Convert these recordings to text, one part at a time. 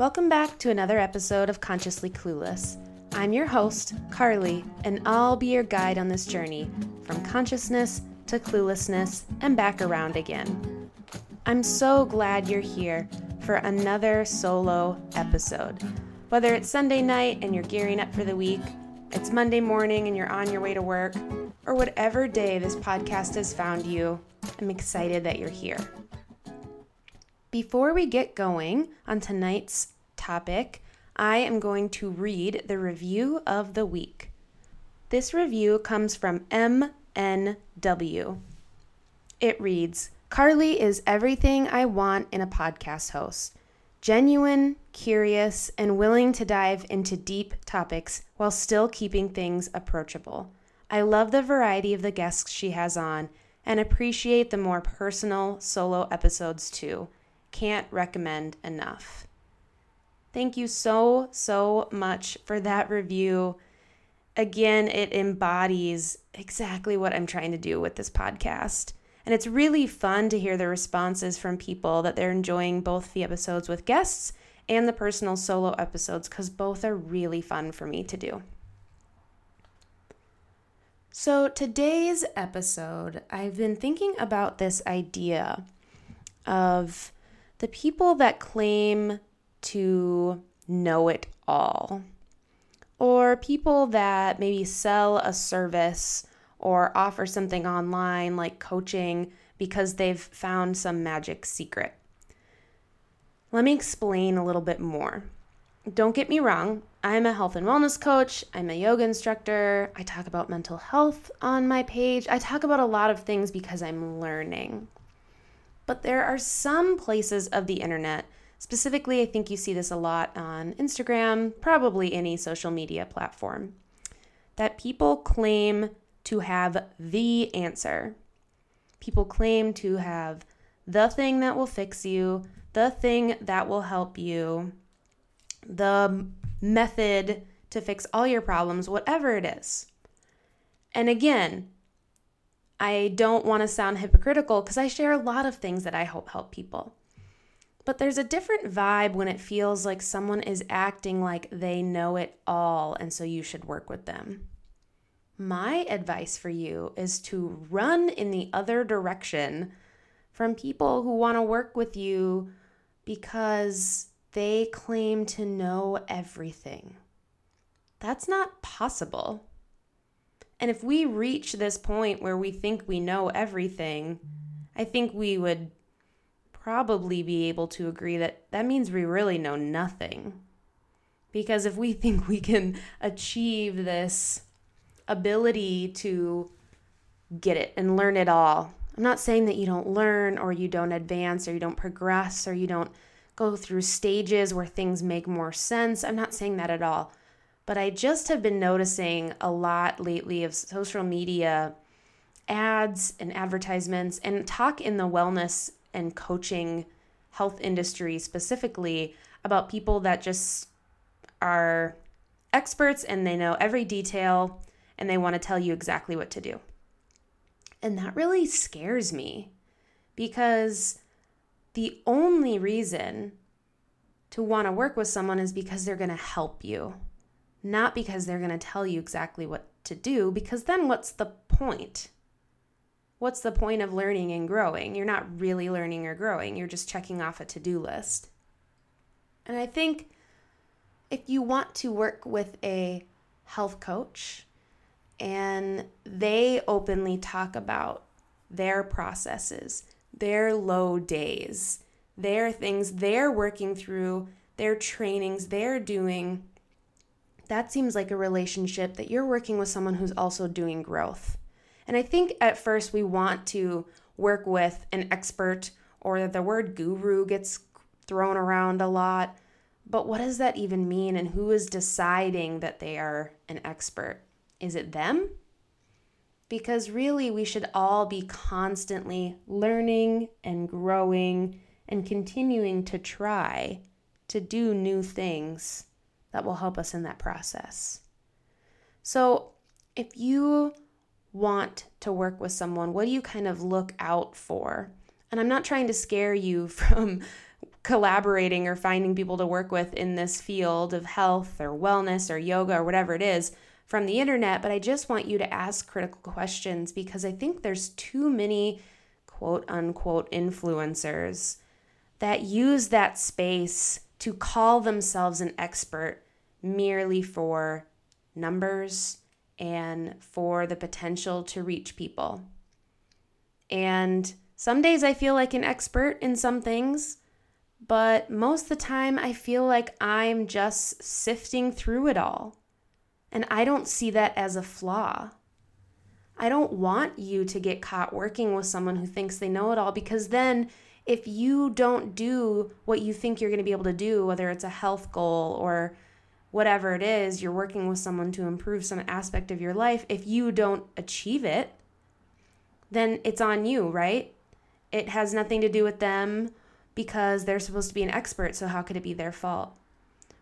Welcome back to another episode of Consciously Clueless. I'm your host, Carly, and I'll be your guide on this journey from consciousness to cluelessness and back around again. I'm so glad you're here for another solo episode. Whether it's Sunday night and you're gearing up for the week, it's Monday morning and you're on your way to work, or whatever day this podcast has found you, I'm excited that you're here. Before we get going on tonight's topic, I am going to read the review of the week. This review comes from MNW. It reads Carly is everything I want in a podcast host genuine, curious, and willing to dive into deep topics while still keeping things approachable. I love the variety of the guests she has on and appreciate the more personal solo episodes too. Can't recommend enough. Thank you so, so much for that review. Again, it embodies exactly what I'm trying to do with this podcast. And it's really fun to hear the responses from people that they're enjoying both the episodes with guests and the personal solo episodes because both are really fun for me to do. So, today's episode, I've been thinking about this idea of the people that claim to know it all, or people that maybe sell a service or offer something online like coaching because they've found some magic secret. Let me explain a little bit more. Don't get me wrong, I'm a health and wellness coach, I'm a yoga instructor, I talk about mental health on my page, I talk about a lot of things because I'm learning. But there are some places of the internet, specifically, I think you see this a lot on Instagram, probably any social media platform, that people claim to have the answer. People claim to have the thing that will fix you, the thing that will help you, the method to fix all your problems, whatever it is. And again, I don't want to sound hypocritical because I share a lot of things that I hope help people. But there's a different vibe when it feels like someone is acting like they know it all, and so you should work with them. My advice for you is to run in the other direction from people who want to work with you because they claim to know everything. That's not possible. And if we reach this point where we think we know everything, I think we would probably be able to agree that that means we really know nothing. Because if we think we can achieve this ability to get it and learn it all, I'm not saying that you don't learn or you don't advance or you don't progress or you don't go through stages where things make more sense. I'm not saying that at all. But I just have been noticing a lot lately of social media ads and advertisements and talk in the wellness and coaching health industry specifically about people that just are experts and they know every detail and they want to tell you exactly what to do. And that really scares me because the only reason to want to work with someone is because they're going to help you not because they're going to tell you exactly what to do, because then what's the point? What's the point of learning and growing? You're not really learning or growing, you're just checking off a to do list. And I think if you want to work with a health coach and they openly talk about their processes, their low days, their things they're working through, their trainings they're doing that seems like a relationship that you're working with someone who's also doing growth. And I think at first we want to work with an expert or the word guru gets thrown around a lot. But what does that even mean? And who is deciding that they are an expert? Is it them? Because really, we should all be constantly learning and growing and continuing to try to do new things that will help us in that process. So, if you want to work with someone, what do you kind of look out for? And I'm not trying to scare you from collaborating or finding people to work with in this field of health or wellness or yoga or whatever it is from the internet, but I just want you to ask critical questions because I think there's too many quote unquote influencers that use that space to call themselves an expert merely for numbers and for the potential to reach people. And some days I feel like an expert in some things, but most of the time I feel like I'm just sifting through it all. And I don't see that as a flaw. I don't want you to get caught working with someone who thinks they know it all because then if you don't do what you think you're going to be able to do, whether it's a health goal or whatever it is, you're working with someone to improve some aspect of your life, if you don't achieve it, then it's on you, right? It has nothing to do with them because they're supposed to be an expert, so how could it be their fault?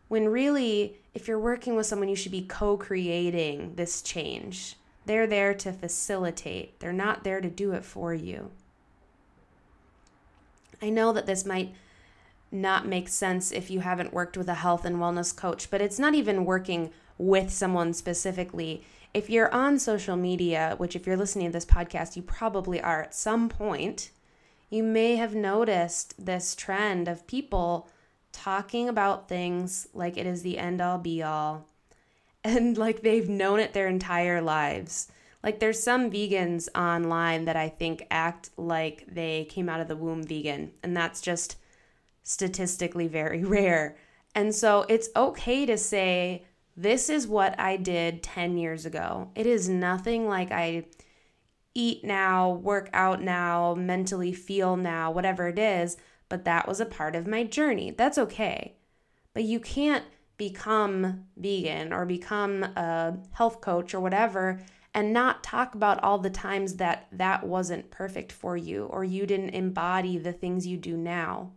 When really, if you're working with someone, you should be co creating this change. They're there to facilitate, they're not there to do it for you. I know that this might not make sense if you haven't worked with a health and wellness coach, but it's not even working with someone specifically. If you're on social media, which if you're listening to this podcast, you probably are at some point, you may have noticed this trend of people talking about things like it is the end all be all and like they've known it their entire lives. Like there's some vegans online that I think act like they came out of the womb vegan, and that's just statistically very rare. And so it's okay to say, this is what I did 10 years ago. It is nothing like I eat now, work out now, mentally feel now, whatever it is, but that was a part of my journey. That's okay. But you can't become vegan or become a health coach or whatever and not talk about all the times that that wasn't perfect for you or you didn't embody the things you do now.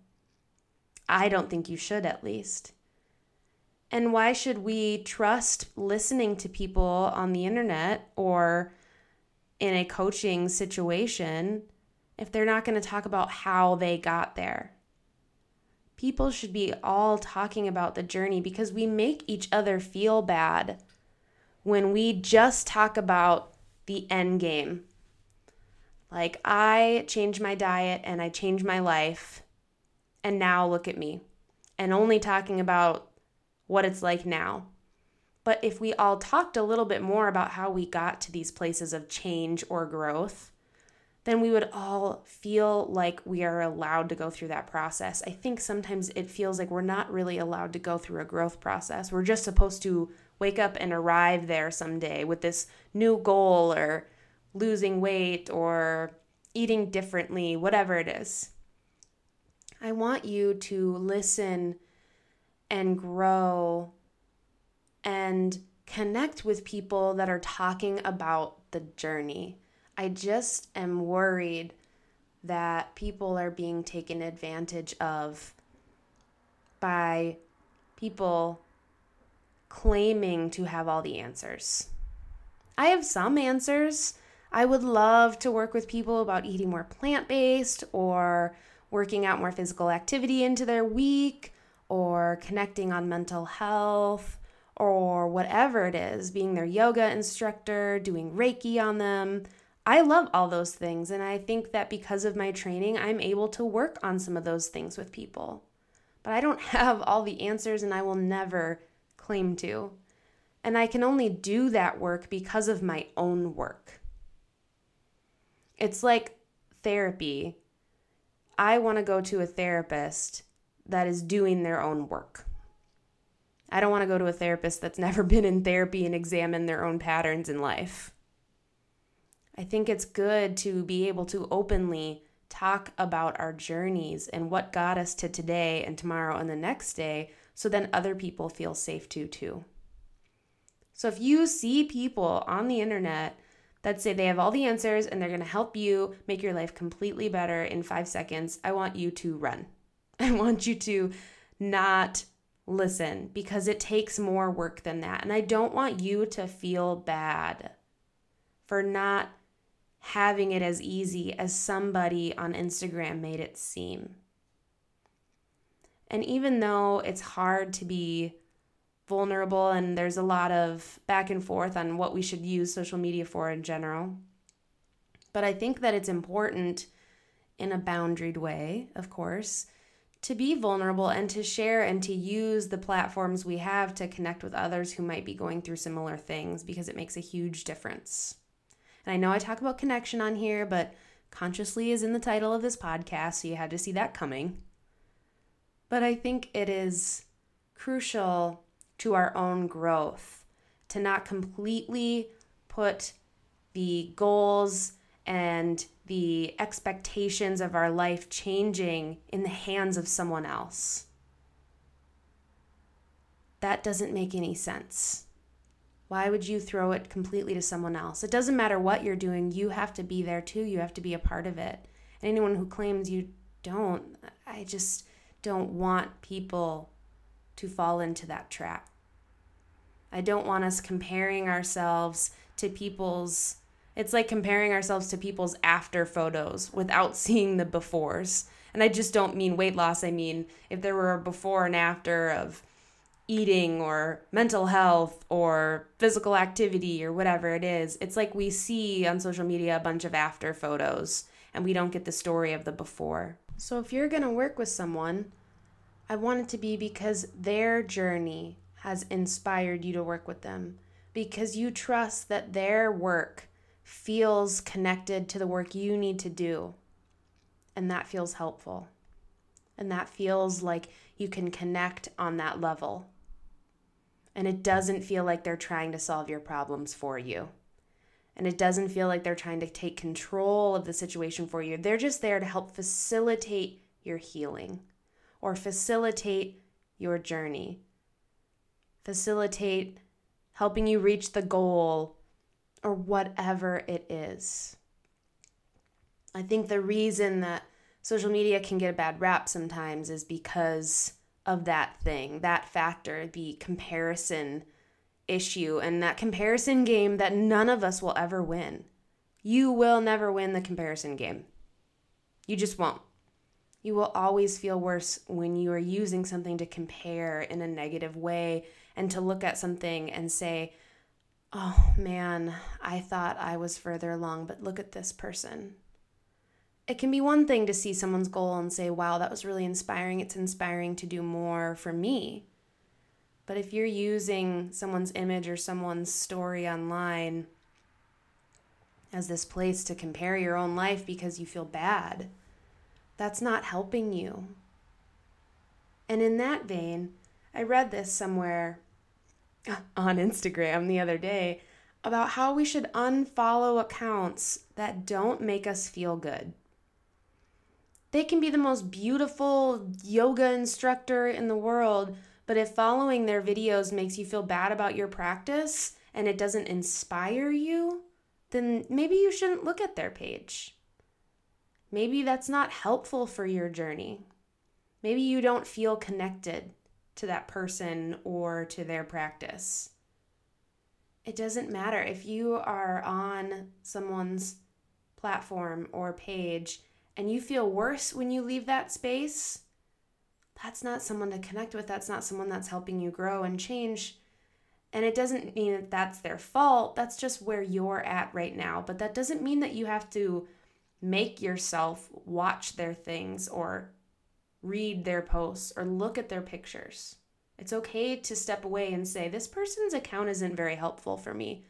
I don't think you should, at least. And why should we trust listening to people on the internet or in a coaching situation if they're not going to talk about how they got there? People should be all talking about the journey because we make each other feel bad when we just talk about the end game. Like, I changed my diet and I changed my life, and now look at me. And only talking about what it's like now. But if we all talked a little bit more about how we got to these places of change or growth, then we would all feel like we are allowed to go through that process. I think sometimes it feels like we're not really allowed to go through a growth process. We're just supposed to wake up and arrive there someday with this new goal or losing weight or eating differently, whatever it is. I want you to listen and grow and connect with people that are talking about the journey. I just am worried that people are being taken advantage of by people claiming to have all the answers. I have some answers. I would love to work with people about eating more plant based or working out more physical activity into their week or connecting on mental health or whatever it is, being their yoga instructor, doing Reiki on them. I love all those things. And I think that because of my training, I'm able to work on some of those things with people. But I don't have all the answers and I will never claim to. And I can only do that work because of my own work. It's like therapy. I want to go to a therapist that is doing their own work. I don't want to go to a therapist that's never been in therapy and examine their own patterns in life. I think it's good to be able to openly talk about our journeys and what got us to today and tomorrow and the next day so then other people feel safe to too. So if you see people on the internet that say they have all the answers and they're going to help you make your life completely better in 5 seconds, I want you to run. I want you to not listen because it takes more work than that. And I don't want you to feel bad for not having it as easy as somebody on Instagram made it seem. And even though it's hard to be vulnerable and there's a lot of back and forth on what we should use social media for in general, but I think that it's important in a boundaried way, of course, to be vulnerable and to share and to use the platforms we have to connect with others who might be going through similar things because it makes a huge difference. And I know I talk about connection on here, but consciously is in the title of this podcast, so you had to see that coming. But I think it is crucial to our own growth to not completely put the goals and the expectations of our life changing in the hands of someone else. That doesn't make any sense. Why would you throw it completely to someone else? It doesn't matter what you're doing, you have to be there too. You have to be a part of it. And anyone who claims you don't, I just don't want people to fall into that trap. I don't want us comparing ourselves to people's it's like comparing ourselves to people's after photos without seeing the befores. And I just don't mean weight loss. I mean, if there were a before and after of eating or mental health or physical activity or whatever it is, it's like we see on social media a bunch of after photos and we don't get the story of the before. So if you're going to work with someone, I want it to be because their journey has inspired you to work with them, because you trust that their work feels connected to the work you need to do. And that feels helpful. And that feels like you can connect on that level. And it doesn't feel like they're trying to solve your problems for you. And it doesn't feel like they're trying to take control of the situation for you. They're just there to help facilitate your healing or facilitate your journey, facilitate helping you reach the goal or whatever it is. I think the reason that social media can get a bad rap sometimes is because of that thing, that factor, the comparison issue, and that comparison game that none of us will ever win. You will never win the comparison game. You just won't. You will always feel worse when you are using something to compare in a negative way and to look at something and say, oh man, I thought I was further along, but look at this person. It can be one thing to see someone's goal and say, wow, that was really inspiring. It's inspiring to do more for me. But if you're using someone's image or someone's story online as this place to compare your own life because you feel bad, that's not helping you. And in that vein, I read this somewhere on Instagram the other day about how we should unfollow accounts that don't make us feel good. They can be the most beautiful yoga instructor in the world, but if following their videos makes you feel bad about your practice and it doesn't inspire you, then maybe you shouldn't look at their page. Maybe that's not helpful for your journey. Maybe you don't feel connected to that person or to their practice. It doesn't matter if you are on someone's platform or page and you feel worse when you leave that space. That's not someone to connect with. That's not someone that's helping you grow and change. And it doesn't mean that that's their fault. That's just where you're at right now. But that doesn't mean that you have to make yourself watch their things or read their posts, or look at their pictures. It's okay to step away and say, This person's account isn't very helpful for me.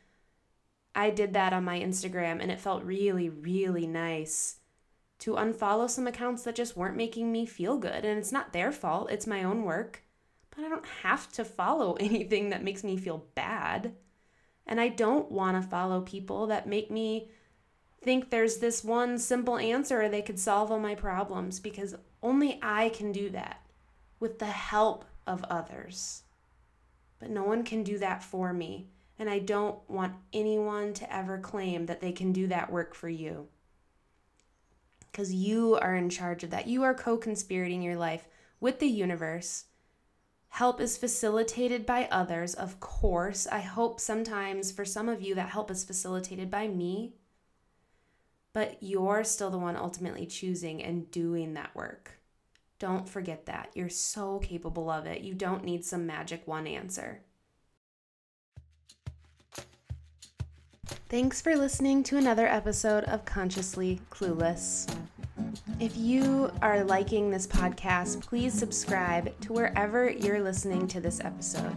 I did that on my Instagram and it felt really, really nice to unfollow some accounts that just weren't making me feel good. And it's not their fault, it's my own work. But I don't have to follow anything that makes me feel bad. And I don't want to follow people that make me think there's this one simple answer they could solve all my problems because only I can do that with the help of others. But no one can do that for me. And I don't want anyone to ever claim that they can do that work for you. Because you are in charge of that. You are co conspirating your life with the universe. Help is facilitated by others, of course. I hope sometimes for some of you that help is facilitated by me but you're still the one ultimately choosing and doing that work. Don't forget that. You're so capable of it. You don't need some magic one answer. Thanks for listening to another episode of Consciously Clueless. If you are liking this podcast, please subscribe to wherever you're listening to this episode.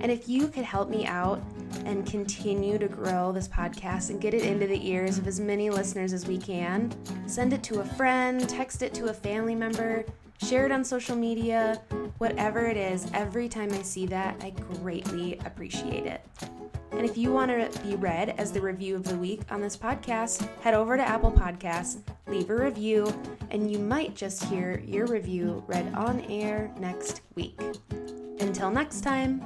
And if you could help me out and continue to grow this podcast and get it into the ears of as many listeners as we can, send it to a friend, text it to a family member, share it on social media, whatever it is, every time I see that, I greatly appreciate it. And if you want to be read as the review of the week on this podcast, head over to Apple Podcasts, leave a review, and you might just hear your review read on air next week. Until next time.